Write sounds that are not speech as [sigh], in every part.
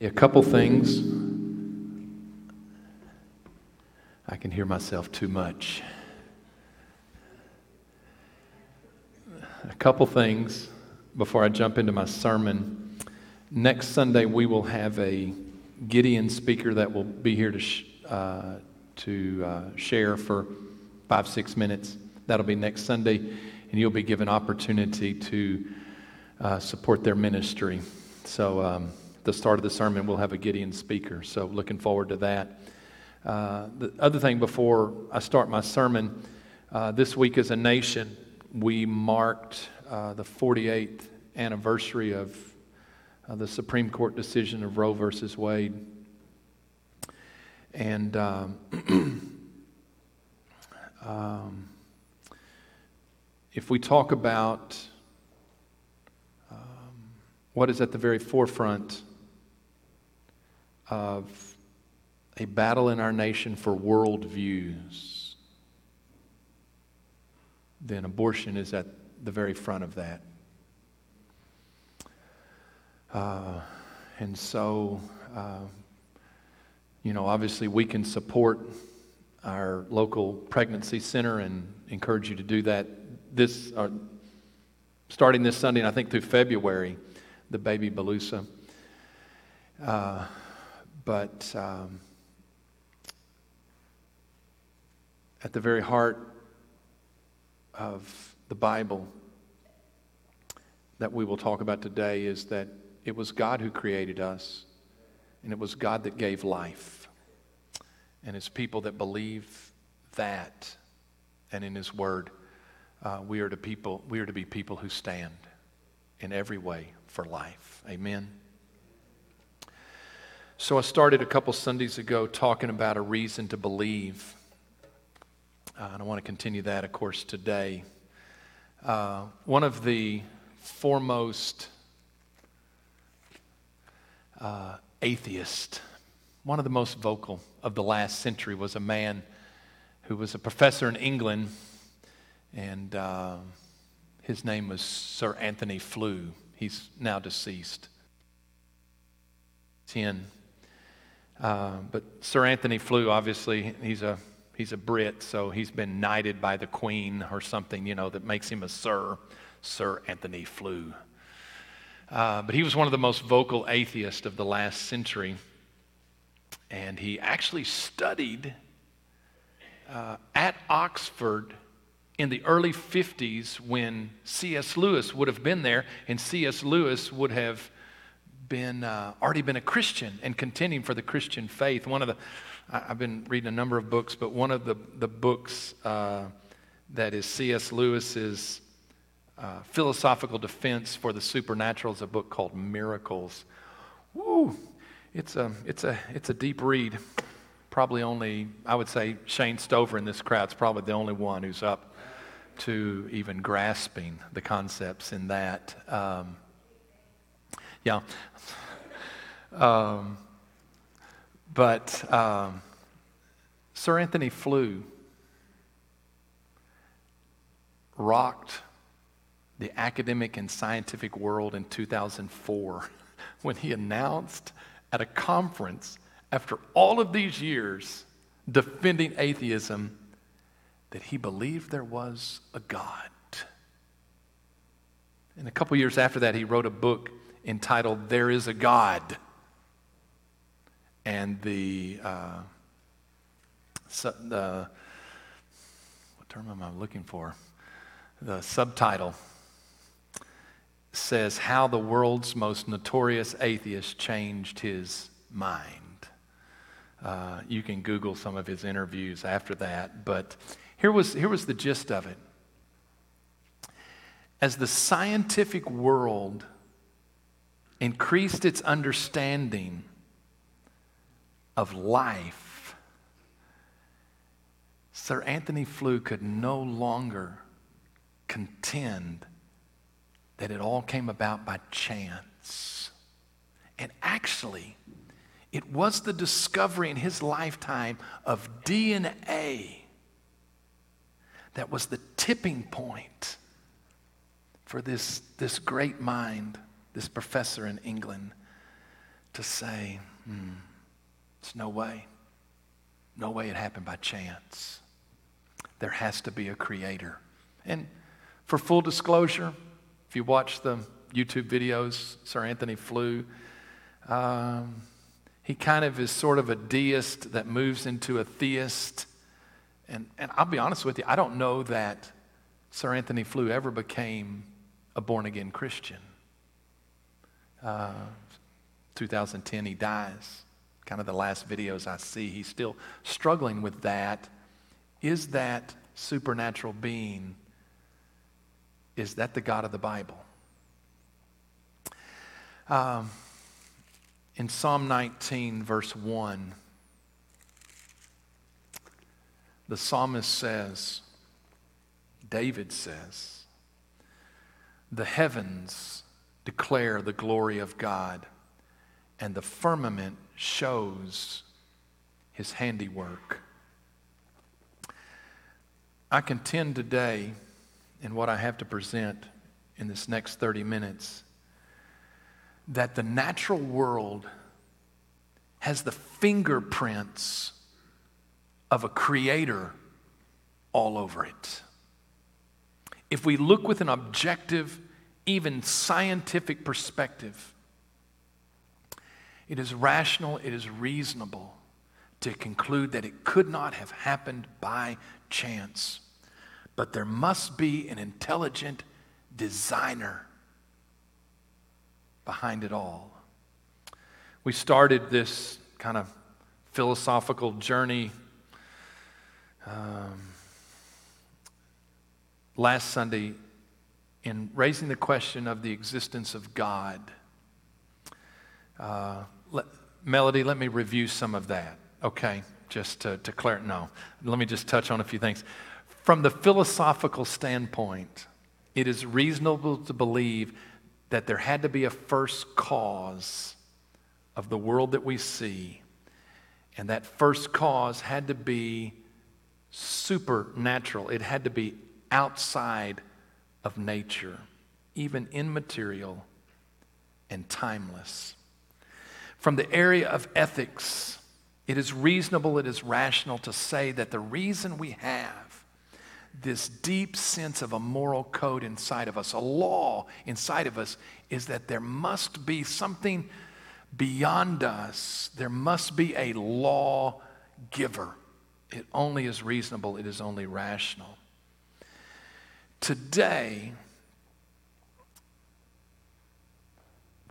A couple things. I can hear myself too much. A couple things before I jump into my sermon. Next Sunday, we will have a Gideon speaker that will be here to, sh- uh, to uh, share for five, six minutes. That'll be next Sunday, and you'll be given opportunity to uh, support their ministry. So, um, the start of the sermon, we'll have a Gideon speaker. So, looking forward to that. Uh, the other thing before I start my sermon, uh, this week as a nation, we marked uh, the 48th anniversary of uh, the Supreme Court decision of Roe versus Wade. And um, [clears throat] um, if we talk about um, what is at the very forefront of a battle in our nation for worldviews, then abortion is at the very front of that. Uh, and so, uh, you know, obviously we can support our local pregnancy center and encourage you to do that this, uh, starting this Sunday, and I think through February, the Baby Balusa. But um, at the very heart of the Bible that we will talk about today is that it was God who created us, and it was God that gave life. And it's people that believe that, and in His Word, uh, we are to people. We are to be people who stand in every way for life. Amen. So I started a couple Sundays ago talking about a reason to believe. Uh, and I want to continue that, of course, today. Uh, one of the foremost uh, atheists, one of the most vocal of the last century, was a man who was a professor in England, and uh, his name was Sir Antony Flew. He's now deceased. 10. Uh, but Sir Antony Flew, obviously, he's a he's a Brit, so he's been knighted by the Queen or something, you know, that makes him a Sir, Sir Antony Flew. Uh, but he was one of the most vocal atheists of the last century, and he actually studied uh, at Oxford in the early 50s when C.S. Lewis would have been there, and C.S. Lewis would have been uh, already been a Christian and contending for the Christian faith. One of the I, have been reading a number of books, but one of the the books uh, that is C.S. Lewis's uh, philosophical defense for the supernatural is a book called Miracles. Woo! It's a it's a it's a deep read. Probably only I would say Shane Stover in this crowd is probably the only one who's up to even grasping the concepts in that. Um, yeah. Um, but um, Sir Antony Flew rocked the academic and scientific world in 2004 [laughs] when he announced at a conference after all of these years defending atheism that he believed there was a God. And a couple years after that, he wrote a book entitled There is a God. And the, uh, the, what term am I looking for? The subtitle says How the World's Most Notorious Atheist Changed His Mind. Uh, you can Google some of his interviews after that, but here was, here was the gist of it. As the scientific world increased its understanding of life, Sir Antony Flew could no longer contend that it all came about by chance. And actually, it was the discovery in his lifetime of DNA that was the tipping point for this, this great mind, this professor in England, to say, hmm, it's no way. No way it happened by chance. There has to be a creator. And for full disclosure, if you watch the YouTube videos, Sir Antony Flew, um, he kind of is sort of a deist that moves into a theist. And, and I'll be honest with you, I don't know that Sir Antony Flew ever became a born again Christian. Uh, 2010, he dies. Kind of the last videos I see, he's still struggling with that. Is that supernatural being, is that the God of the Bible? Um, in Psalm 19, verse 1, the psalmist says, David says, The heavens declare the glory of God, and the firmament shows his handiwork. I contend today in what I have to present in this next 30 minutes that the natural world has the fingerprints of a creator all over it. If we look with an objective, even scientific perspective, it is rational, it is reasonable to conclude that it could not have happened by chance. But there must be an intelligent designer behind it all. We started this kind of philosophical journey um, last Sunday in raising the question of the existence of God. Uh, let, Melody, let me review some of that, okay? Just to, to no. Let me just touch on a few things. From the philosophical standpoint, it is reasonable to believe that there had to be a first cause of the world that we see, and that first cause had to be supernatural. It had to be outside of nature, even immaterial and timeless. From the area of ethics, it is reasonable, it is rational to say that the reason we have this deep sense of a moral code inside of us, a law inside of us, is that there must be something beyond us. There must be a law giver. It only is reasonable, it is only rational. Today,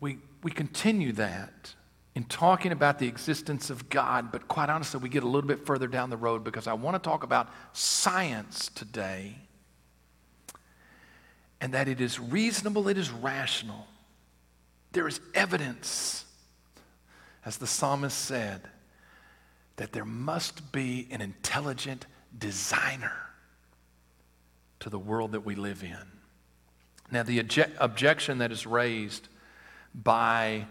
we, we continue that in talking about the existence of God, but quite honestly, we get a little bit further down the road because I want to talk about science today and that it is reasonable, it is rational. There is evidence, as the psalmist said, that there must be an intelligent designer to the world that we live in. Now, the obje- objection that is raised by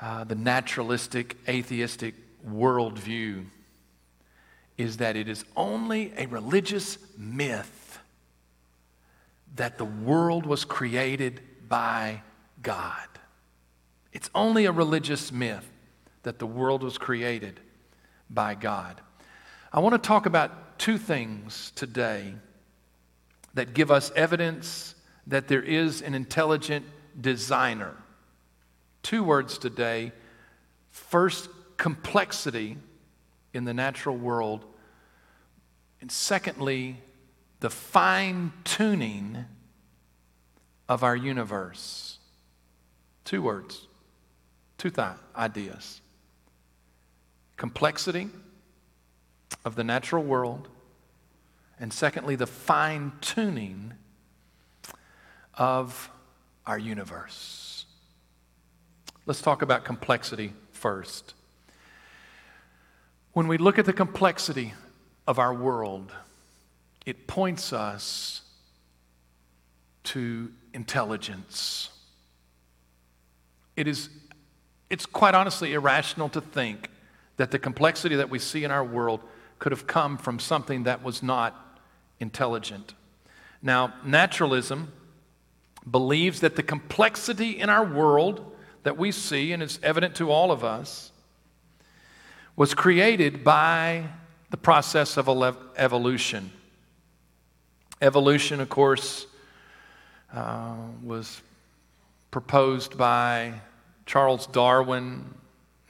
uh, the naturalistic, atheistic worldview is that it is only a religious myth that the world was created by God. It's only a religious myth that the world was created by God. I want to talk about two things today that give us evidence that there is an intelligent designer. Two words today. First, complexity in the natural world. And secondly, the fine tuning of our universe. Two words, two th- ideas. Complexity of the natural world and secondly, the fine tuning of our universe. Let's talk about complexity first. When we look at the complexity of our world, it points us to intelligence. It is, it's quite honestly irrational to think that the complexity that we see in our world could have come from something that was not intelligent. Now, naturalism believes that the complexity in our world, that we see, and it's evident to all of us, was created by the process of evolution. Evolution, of course, uh, was proposed by Charles Darwin,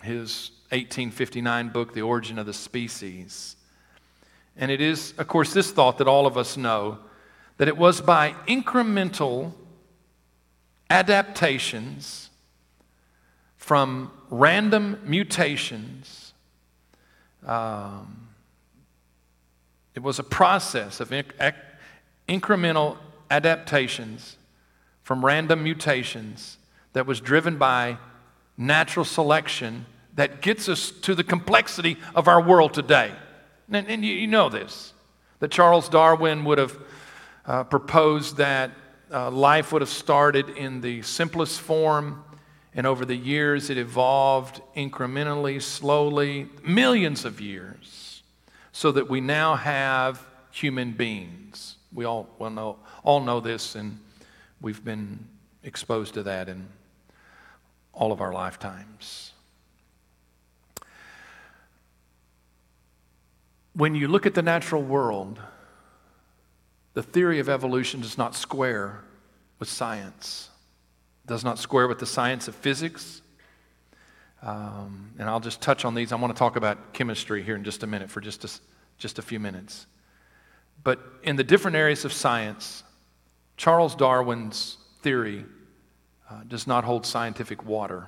his 1859 book, The Origin of the Species. And it is, of course, this thought that all of us know that it was by incremental adaptations from random mutations. Um, it was a process of inc- incremental adaptations from random mutations that was driven by natural selection that gets us to the complexity of our world today. And, and you, you, know this that Charles Darwin would have uh, proposed that uh, life would have started in the simplest form, and over the years it evolved incrementally, slowly, millions of years, so that we now have human beings. We all, well know, all know this, and we've been exposed to that in all of our lifetimes. When you look at the natural world, the theory of evolution does not square with science, it does not square with the science of physics. Um, and I'll just touch on these. I want to talk about chemistry here in just a minute for just a, just a few minutes. But in the different areas of science, Charles Darwin's theory uh, does not hold scientific water.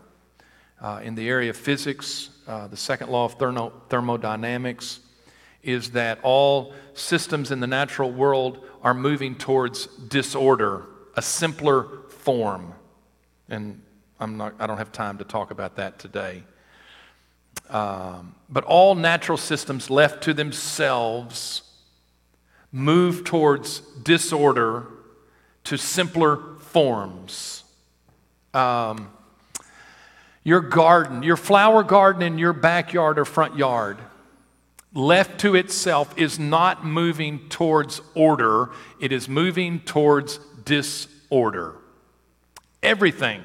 Uh, in the area of physics, uh, the second law of thermo- thermodynamics is that all systems in the natural world are moving towards disorder, a simpler form. And I'm not, I don't have time to talk about that today. Um, but all natural systems left to themselves move towards disorder to simpler forms. Um, your garden, your flower garden in your backyard or front yard, left to itself, is not moving towards order, it is moving towards disorder. Everything.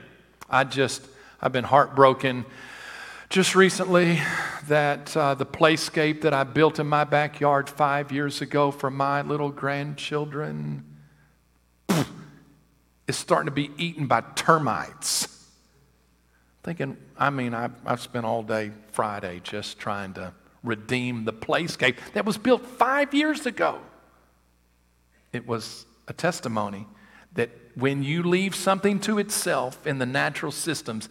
I just, I've been heartbroken just recently that uh, the playscape that I built in my backyard five years ago for my little grandchildren [sniffs] is starting to be eaten by termites. Thinking, I mean, I've, I've spent all day Friday just trying to redeem the playscape that was built five years ago. It was a testimony that when you leave something to itself in the natural systems,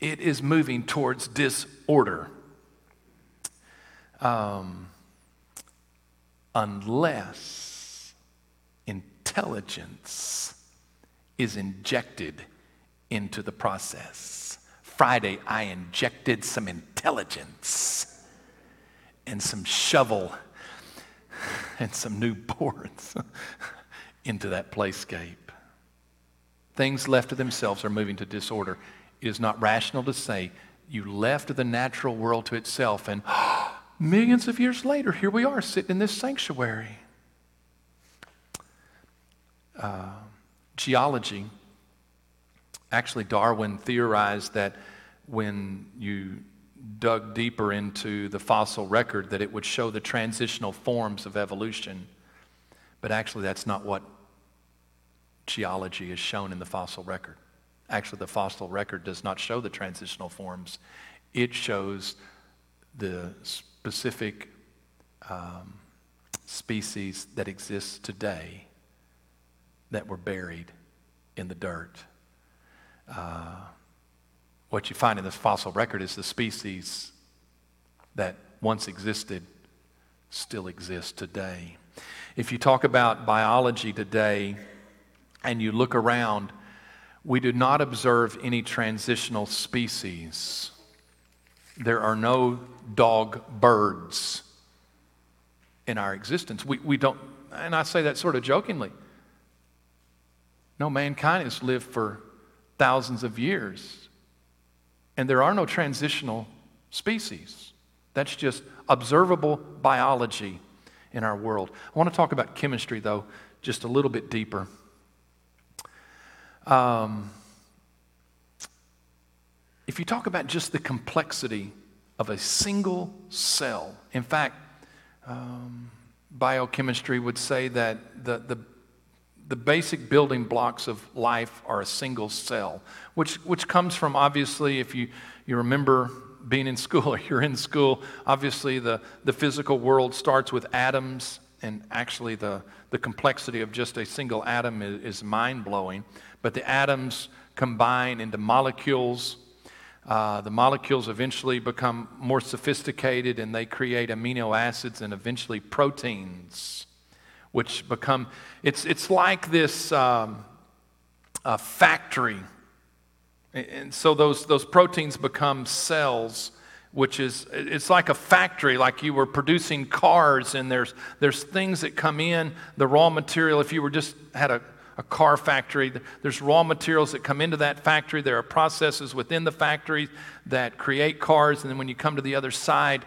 it is moving towards disorder. Um, unless intelligence is injected into the process. Friday, I injected some intelligence and some shovel and some new boards [laughs] into that playscape. Things left to themselves are moving to disorder. It is not rational to say you left the natural world to itself and [gasps] millions of years later, here we are sitting in this sanctuary. Uh, geology. Actually, Darwin theorized that when you dug deeper into the fossil record, that it would show the transitional forms of evolution. But actually, that's not what geology is shown in the fossil record. Actually, the fossil record does not show the transitional forms, it shows the specific um, species that exist today that were buried in the dirt. Uh, what you find in this fossil record is the species that once existed still exists today. If you talk about biology today and you look around, we do not observe any transitional species. There are no dog birds in our existence. We, we don't, and I say that sort of jokingly. No, mankind has lived for thousands of years, and there are no transitional species. That's just observable biology in our world. I want to talk about chemistry, though, just a little bit deeper. Um, if you talk about just the complexity of a single cell, in fact, um, biochemistry would say that the, the, the basic building blocks of life are a single cell, which, which comes from obviously, if you, you remember being in school [laughs] or you're in school, obviously the, the physical world starts with atoms, and actually the, the complexity of just a single atom is, is mind blowing. But the atoms combine into molecules. Uh, the molecules eventually become more sophisticated and they create amino acids and eventually proteins, which become, it's, it's like this um, factory and so those, those proteins become cells, which is, it's like a factory, like you were producing cars, and there's, there's things that come in, the raw material. If you were just had a, a car factory, there's raw materials that come into that factory. There are processes within the factory that create cars, and then when you come to the other side,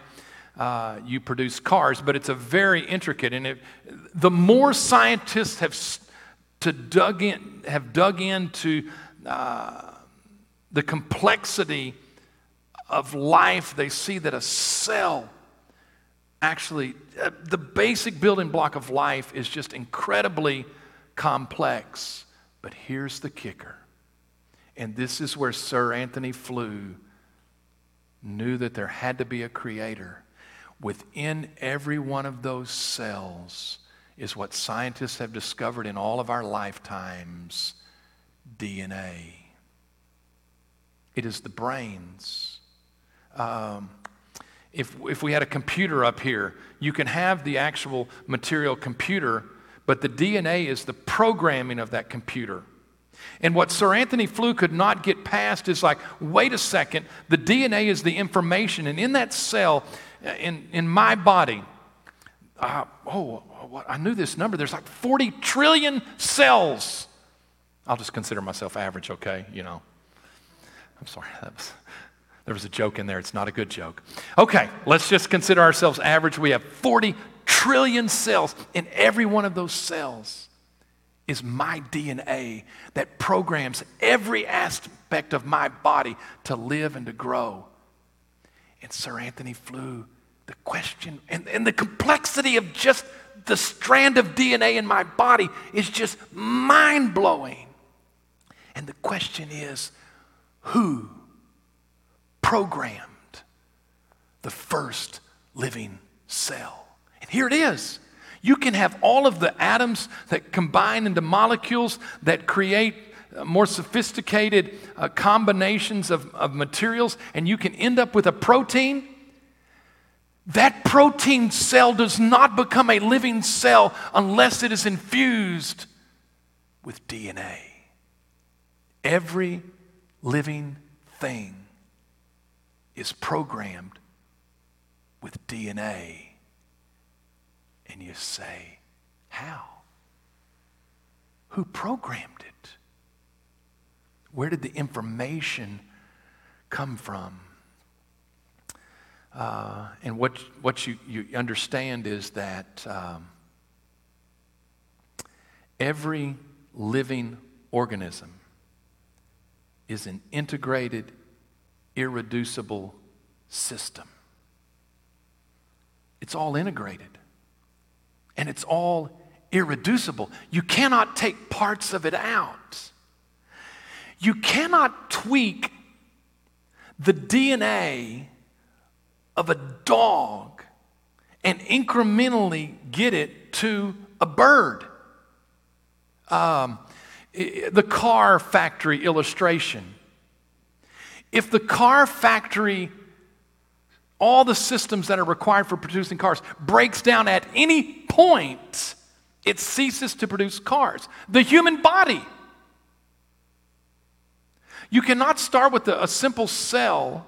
uh, you produce cars. But it's a very intricate, and it, the more scientists have to dug in, have dug into. Uh, the complexity of life, they see that a cell actually, uh, the basic building block of life is just incredibly complex. But here's the kicker. And this is where Sir Antony Flew knew that there had to be a creator. Within every one of those cells is what scientists have discovered in all of our lifetimes DNA. It is the brains. Um, if, if we had a computer up here, you can have the actual material computer, but the DNA is the programming of that computer. And what Sir Antony Flew could not get past is like, wait a second, the DNA is the information, and in that cell, in, in my body, uh, oh, I knew this number. There's like 40 trillion cells. I'll just consider myself average, okay? You know. I'm sorry, that was, there was a joke in there. It's not a good joke. Okay, let's just consider ourselves average. We have 40 trillion cells. In every one of those cells is my DNA that programs every aspect of my body to live and to grow. And Sir Antony Flew, the question and, and the complexity of just the strand of DNA in my body is just mind blowing. And the question is, who programmed the first living cell. And here it is. You can have all of the atoms that combine into molecules that create more sophisticated uh, combinations of, of materials, and you can end up with a protein. That protein cell does not become a living cell unless it is infused with DNA. Every living thing is programmed with DNA. And you say, How? Who programmed it? Where did the information come from? Uh, and what, what you, you understand is that um, every living organism is an integrated, irreducible system. It's all integrated and it's all irreducible. You cannot take parts of it out. You cannot tweak the DNA of a dog and incrementally get it to a bird. Um, the car factory illustration. If the car factory, all the systems that are required for producing cars, breaks down at any point, it ceases to produce cars. The human body. You cannot start with a, a simple cell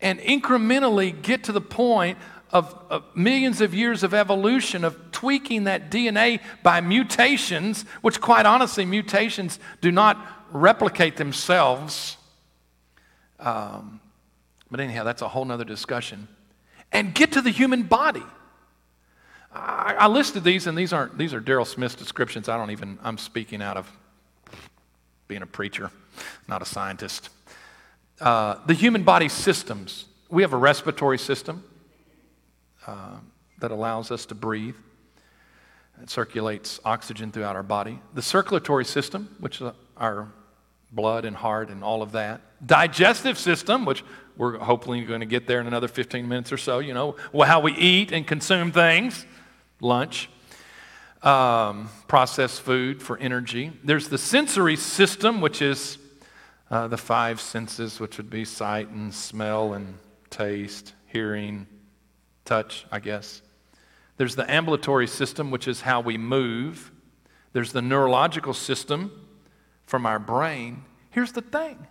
and incrementally get to the point of, of, millions of years of evolution of tweaking that DNA by mutations, which, quite honestly, mutations do not replicate themselves. Um, but anyhow, that's a whole nother discussion. And get to the human body. I, I listed these, and these aren't these are Daryl Smith's descriptions. I don't even I'm speaking out of being a preacher, not a scientist. Uh, the human body systems. We have a respiratory system uh, that allows us to breathe. It circulates oxygen throughout our body. The circulatory system, which is our blood and heart and all of that. Digestive system, which we're hopefully going to get there in another 15 minutes or so, you know, how we eat and consume things, lunch, um, processed food for energy. There's the sensory system, which is uh, the five senses, which would be sight and smell and taste, hearing, touch, I guess. There's the ambulatory system, which is how we move. There's the neurological system from our brain. Here's the thing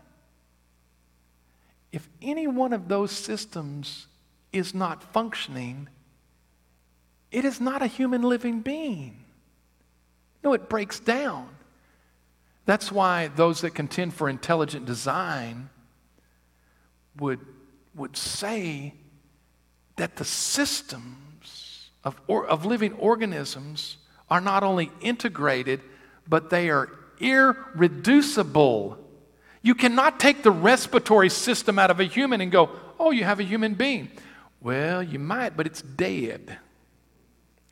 if any one of those systems is not functioning, it is not a human living being. No, it breaks down. That's why those that contend for intelligent design would, would say that the systems of, or, of living organisms are not only integrated, but they are irreducible. You cannot take the respiratory system out of a human and go, oh, you have a human being. Well, you might, but it's dead.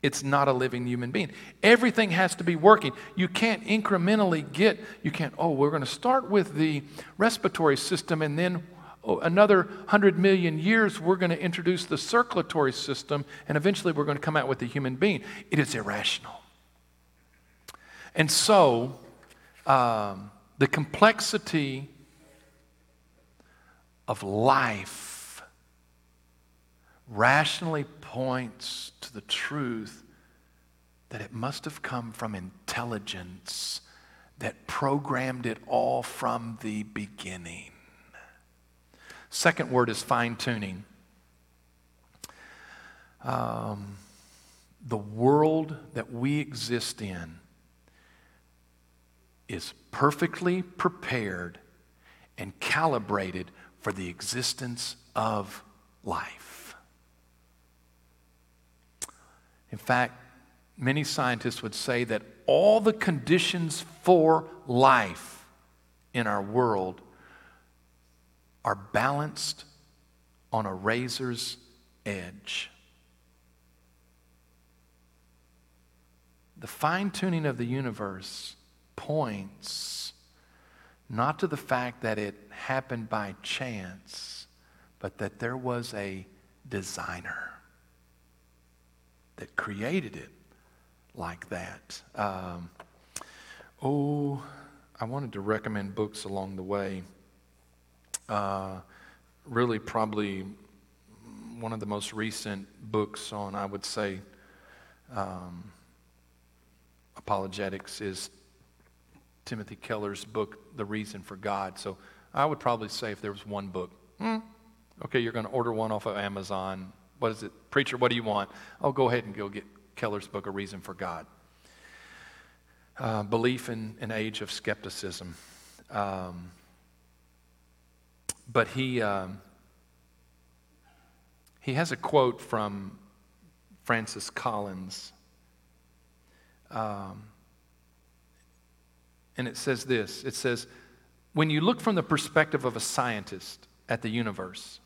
It's not a living human being. Everything has to be working. You can't incrementally get, you can't, oh, we're going to start with the respiratory system and then oh, another 100 million years we're going to introduce the circulatory system and eventually we're going to come out with a human being. It is irrational. And so, um, the complexity of life rationally points to the truth that it must have come from intelligence that programmed it all from the beginning. Second word is fine tuning. Um, the world that we exist in is perfectly prepared and calibrated for the existence of life. In fact, many scientists would say that all the conditions for life in our world are balanced on a razor's edge. The fine tuning of the universe points not to the fact that it happened by chance, but that there was a designer created it like that. Um, oh, I wanted to recommend books along the way. Uh, really, probably one of the most recent books on, I would say, um, apologetics is Timothy Keller's book, The Reason for God. So I would probably say if there was one book, hmm, okay, you're going to order one off of Amazon, what is it? Preacher, what do you want? Oh, go ahead and go get Keller's book, A Reason for God. Uh, belief in an age of skepticism. Um, but he, um, he has a quote from Francis Collins. Um, and it says this it says, when you look from the perspective of a scientist at the universe,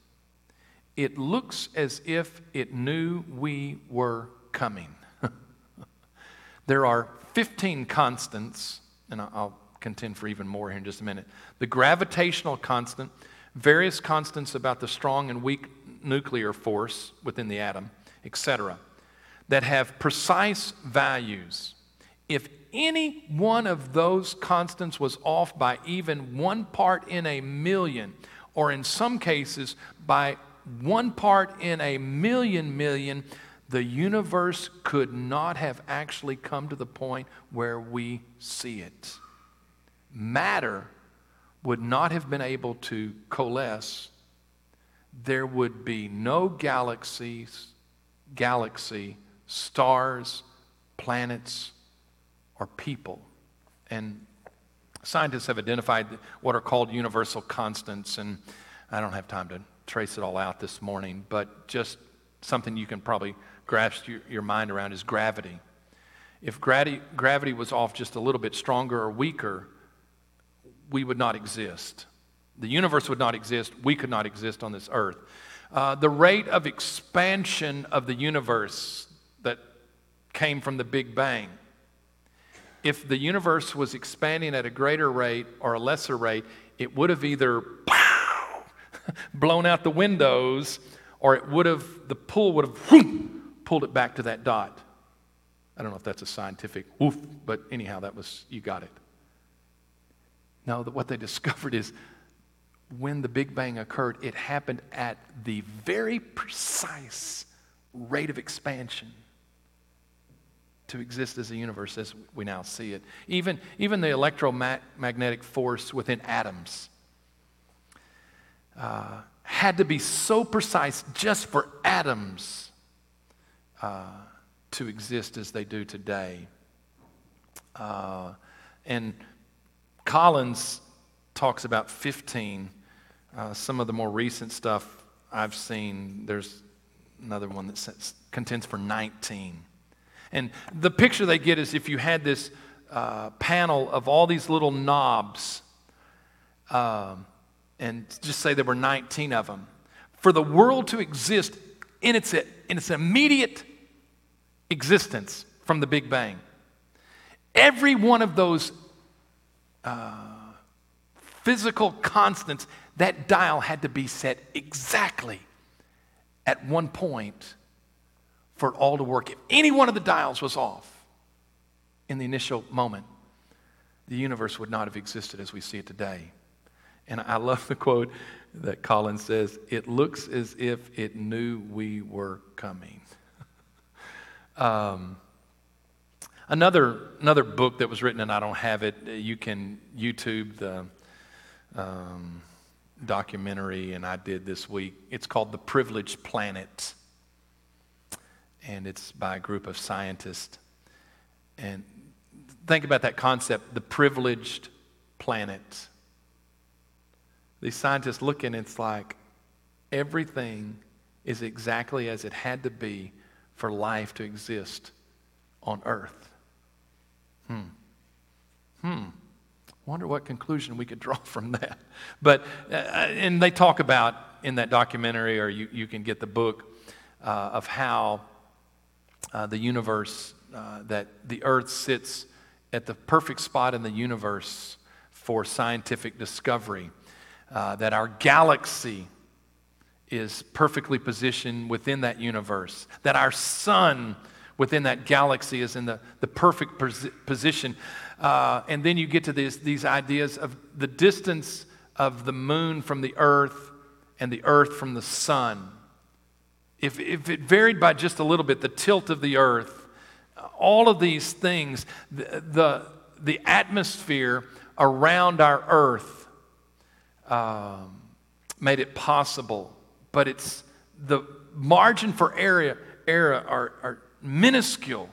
it looks as if it knew we were coming. [laughs] there are 15 constants, and I'll contend for even more here in just a minute. The gravitational constant, various constants about the strong and weak nuclear force within the atom, etc., that have precise values. If any one of those constants was off by even one part in a million, or in some cases by one part in a million million, the universe could not have actually come to the point where we see it. Matter would not have been able to coalesce. There would be no galaxies, galaxy, stars, planets, or people. And scientists have identified what are called universal constants, and I don't have time to trace it all out this morning, but just something you can probably grasp your, your mind around is gravity. If gravity, gravity was off just a little bit stronger or weaker, we would not exist. The universe would not exist. We could not exist on this earth. Uh, the rate of expansion of the universe that came from the Big Bang. If the universe was expanding at a greater rate or a lesser rate, it would have either [laughs] blown out the windows or it would have, the pull would have pulled it back to that dot. I don't know if that's a scientific woof, but anyhow, that was, you got it. No, what they [laughs] discovered is when the Big Bang occurred, it happened at the very precise rate of expansion to exist as a universe as we now see it. Even, even the electromagnetic force within atoms uh, had to be so precise just for atoms uh, to exist as they do today. Uh, and Collins talks about 15. Uh, some of the more recent stuff I've seen, there's another one that says, contends for 19. And the picture they get is if you had this uh, panel of all these little knobs, um, and just say there were 19 of them, for the world to exist in its, in its immediate existence from the Big Bang, every one of those uh, physical constants, that dial had to be set exactly at one point for it all to work. If any one of the dials was off in the initial moment, the universe would not have existed as we see it today. And I love the quote that Collins says it looks as if it knew we were coming. [laughs] um, another, another book that was written, and I don't have it, you can YouTube the um, documentary, and I did this week. It's called The Privileged Planet and it's by a group of scientists. And think about that concept the privileged planet. These scientists look and it's like everything is exactly as it had to be for life to exist on earth. Hmm. Hmm. Wonder what conclusion we could [laughs] draw from that. But, uh, and they talk about in that documentary, or you, you can get the book, uh, of how uh, the universe, uh, that the earth sits at the perfect spot in the universe for scientific discovery, uh, that our galaxy is perfectly positioned within that universe, that our sun within that galaxy is in the, the perfect pos- position. Uh, and then you get to these, these ideas of the distance of the moon from the earth and the earth from the sun if, if it varied by just a little bit, the tilt of the earth, all of these things, the, the, the atmosphere around our earth um, made it possible. But it's the margin for error, error are, are minuscule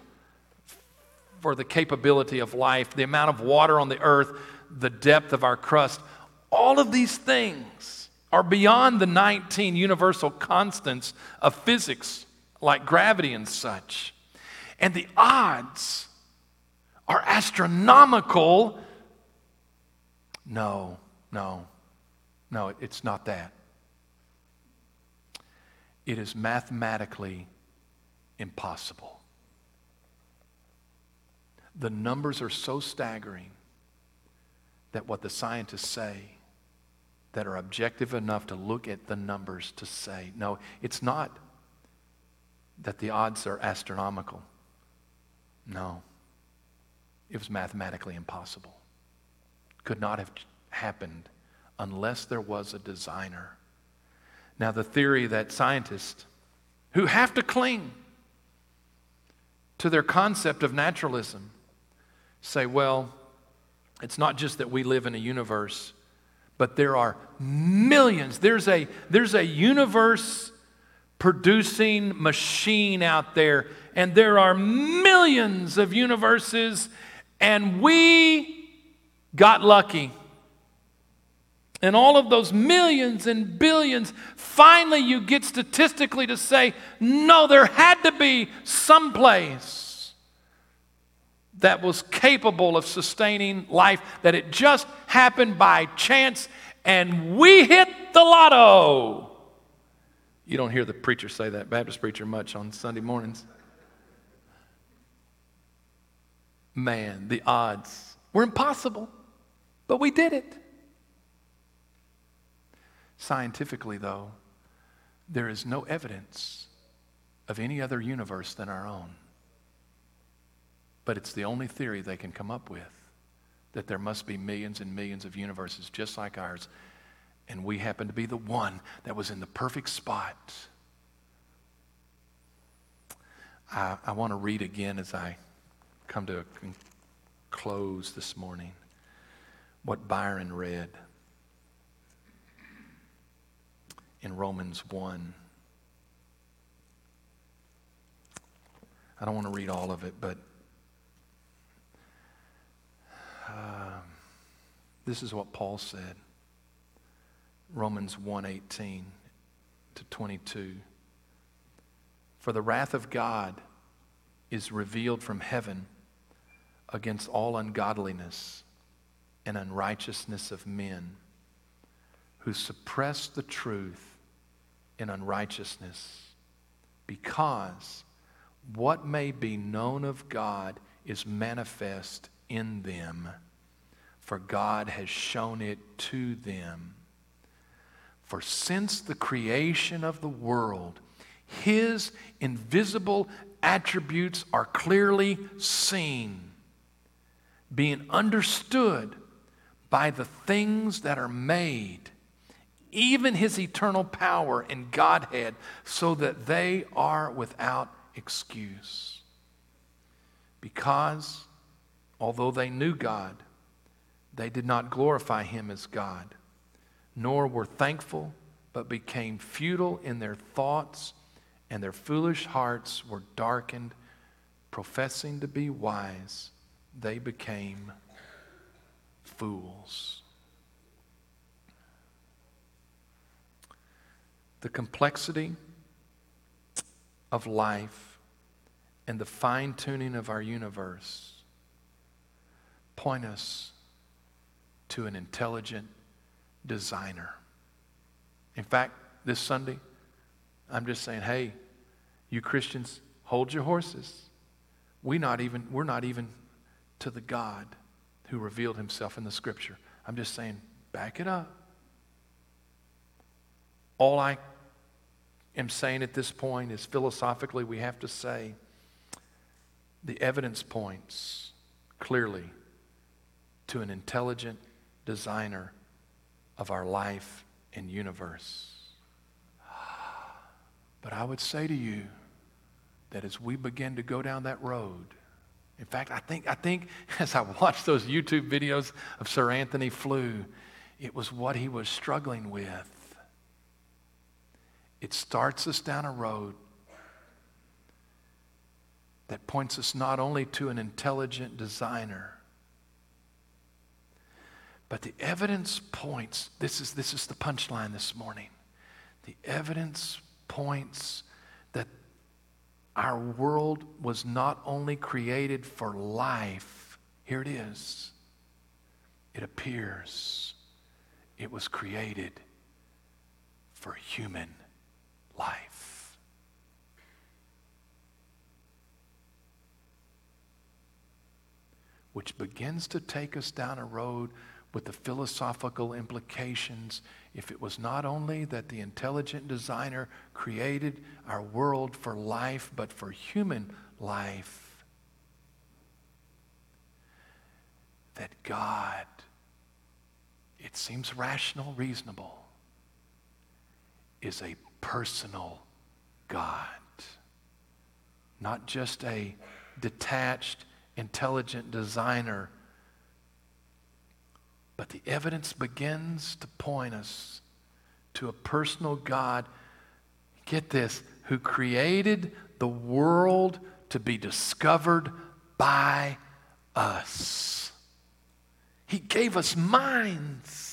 for the capability of life, the amount of water on the earth, the depth of our crust. All of these things are beyond the 19 universal constants of physics, like gravity and such. And the odds are astronomical. No, no, no, it's not that. It is mathematically impossible. The numbers are so staggering that what the scientists say that are objective enough to look at the numbers to say, no, it's not that the odds are astronomical. No. It was mathematically impossible. Could not have happened unless there was a designer. Now, the theory that scientists who have to cling to their concept of naturalism say, well, it's not just that we live in a universe but there are millions. There's a, there's a universe producing machine out there, and there are millions of universes, and we got lucky. And all of those millions and billions, finally you get statistically to say, no, there had to be some place that was capable of sustaining life, that it just happened by chance and we hit the lotto. You don't hear the preacher say that, Baptist preacher, much on Sunday mornings. Man, the odds were impossible, but we did it. Scientifically, though, there is no evidence of any other universe than our own. But it's the only theory they can come up with that there must be millions and millions of universes just like ours, and we happen to be the one that was in the perfect spot. I, I want to read again as I come to a close this morning what Byron read in Romans 1. I don't want to read all of it, but uh, this is what Paul said. Romans 1:18 to 22. For the wrath of God is revealed from heaven against all ungodliness and unrighteousness of men who suppress the truth in unrighteousness because what may be known of God is manifest in them, for God has shown it to them. For since the creation of the world, his invisible attributes are clearly seen, being understood by the things that are made, even his eternal power and Godhead, so that they are without excuse. Because, although they knew God, they did not glorify him as God, nor were thankful, but became futile in their thoughts, and their foolish hearts were darkened. Professing to be wise, they became fools. The complexity of life and the fine tuning of our universe point us to an intelligent designer. In fact, this Sunday, I'm just saying, hey, you Christians, hold your horses. We not even, we're not even to the God who revealed himself in the scripture. I'm just saying, back it up. All I am saying at this point is philosophically, we have to say the evidence points clearly to an intelligent designer of our life and universe. But I would say to you that as we begin to go down that road, in fact, I think, I think [laughs] as I watched those YouTube videos of Sir Antony Flew, it was what he was struggling with. It starts us down a road that points us not only to an intelligent designer, but the evidence points, this is, this is the punchline this morning. The evidence points that our world was not only created for life, here it is. It appears it was created for human life. Which begins to take us down a road with the philosophical implications if it was not only that the intelligent designer created our world for life, but for human life, that God, it seems rational, reasonable, is a personal God, not just a detached, intelligent designer. But the evidence begins to point us to a personal God, get this, who created the world to be discovered by us. He gave us minds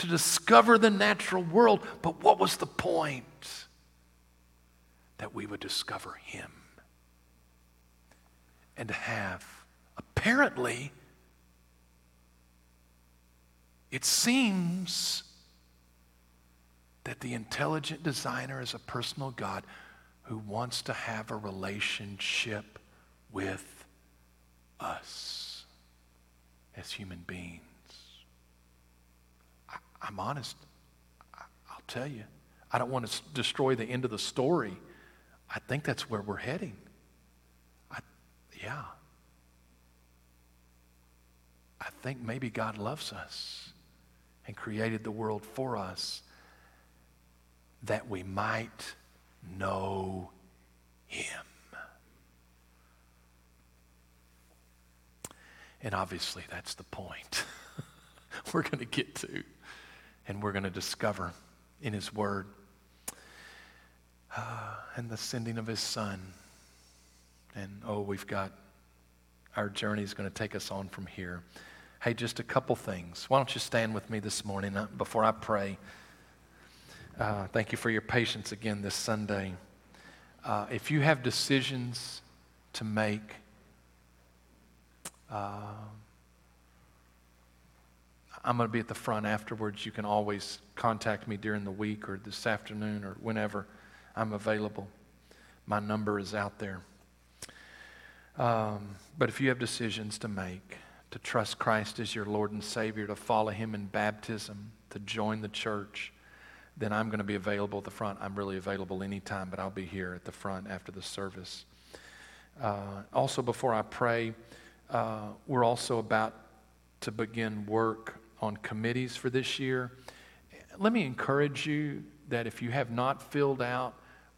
to discover the natural world. But what was the point? That we would discover Him and to have, apparently, it seems that the intelligent designer is a personal God who wants to have a relationship with us as human beings. I, am honest. I'll tell you. I don't want to destroy the end of the story. I think that's where we're heading. I, yeah. I think maybe God loves us and created the world for us that we might know him. And obviously, that's the point [laughs] we're going to get to and we're going to discover in his word uh, and the sending of his son. And oh, we've got our journey is going to take us on from here. Hey, just a couple things. Why don't you stand with me this morning uh, before I pray? Uh, thank you for your patience again this Sunday. Uh, if you have decisions to make, uh, I'm going to be at the front afterwards. You can always contact me during the week or this afternoon or whenever I'm available. My number is out there. Um, but if you have decisions to make, to trust Christ as your Lord and Savior, to follow Him in baptism, to join the church, then I'm going to be available at the front. I'm really available anytime, but I'll be here at the front after the service. Uh, also, before I pray, uh, we're also about to begin work on committees for this year. Let me encourage you that if you have not filled out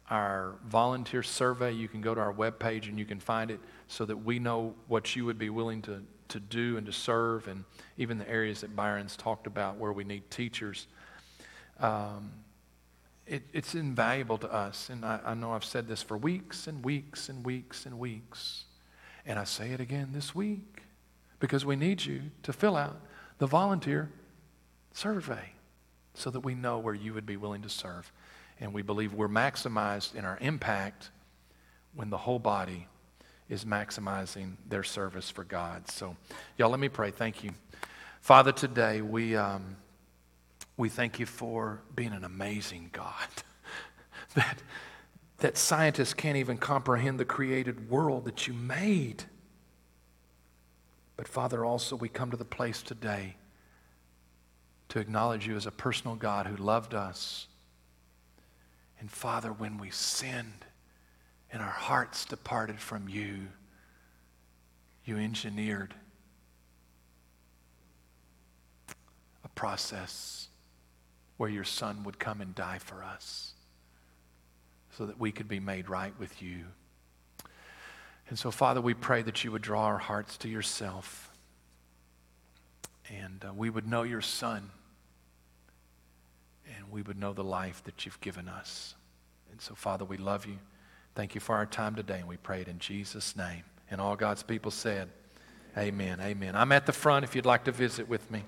our volunteer survey, you can go to our webpage and you can find it so that we know what you would be willing to, to do and to serve, and even the areas that Byron's talked about where we need teachers um, it, it's invaluable to us. And I, I know I've said this for weeks and weeks and weeks and weeks. And I say it again this week because we need you to fill out the volunteer survey so that we know where you would be willing to serve. And we believe we're maximized in our impact when the whole body is maximizing their service for God. So, y'all, let me pray. Thank you. Father, today we. Um, we thank you for being an amazing God. [laughs] that, that scientists can't even comprehend the created world that you made. But Father, also we come to the place today to acknowledge you as a personal God who loved us. And Father, when we sinned and our hearts departed from you, you engineered a process where your son would come and die for us so that we could be made right with you. And so, Father, we pray that you would draw our hearts to yourself and uh, we would know your son and we would know the life that you've given us. And so, Father, we love you. Thank you for our time today, and we pray it in Jesus' name. And all God's people said, Amen. Amen. I'm at the front if you'd like to visit with me.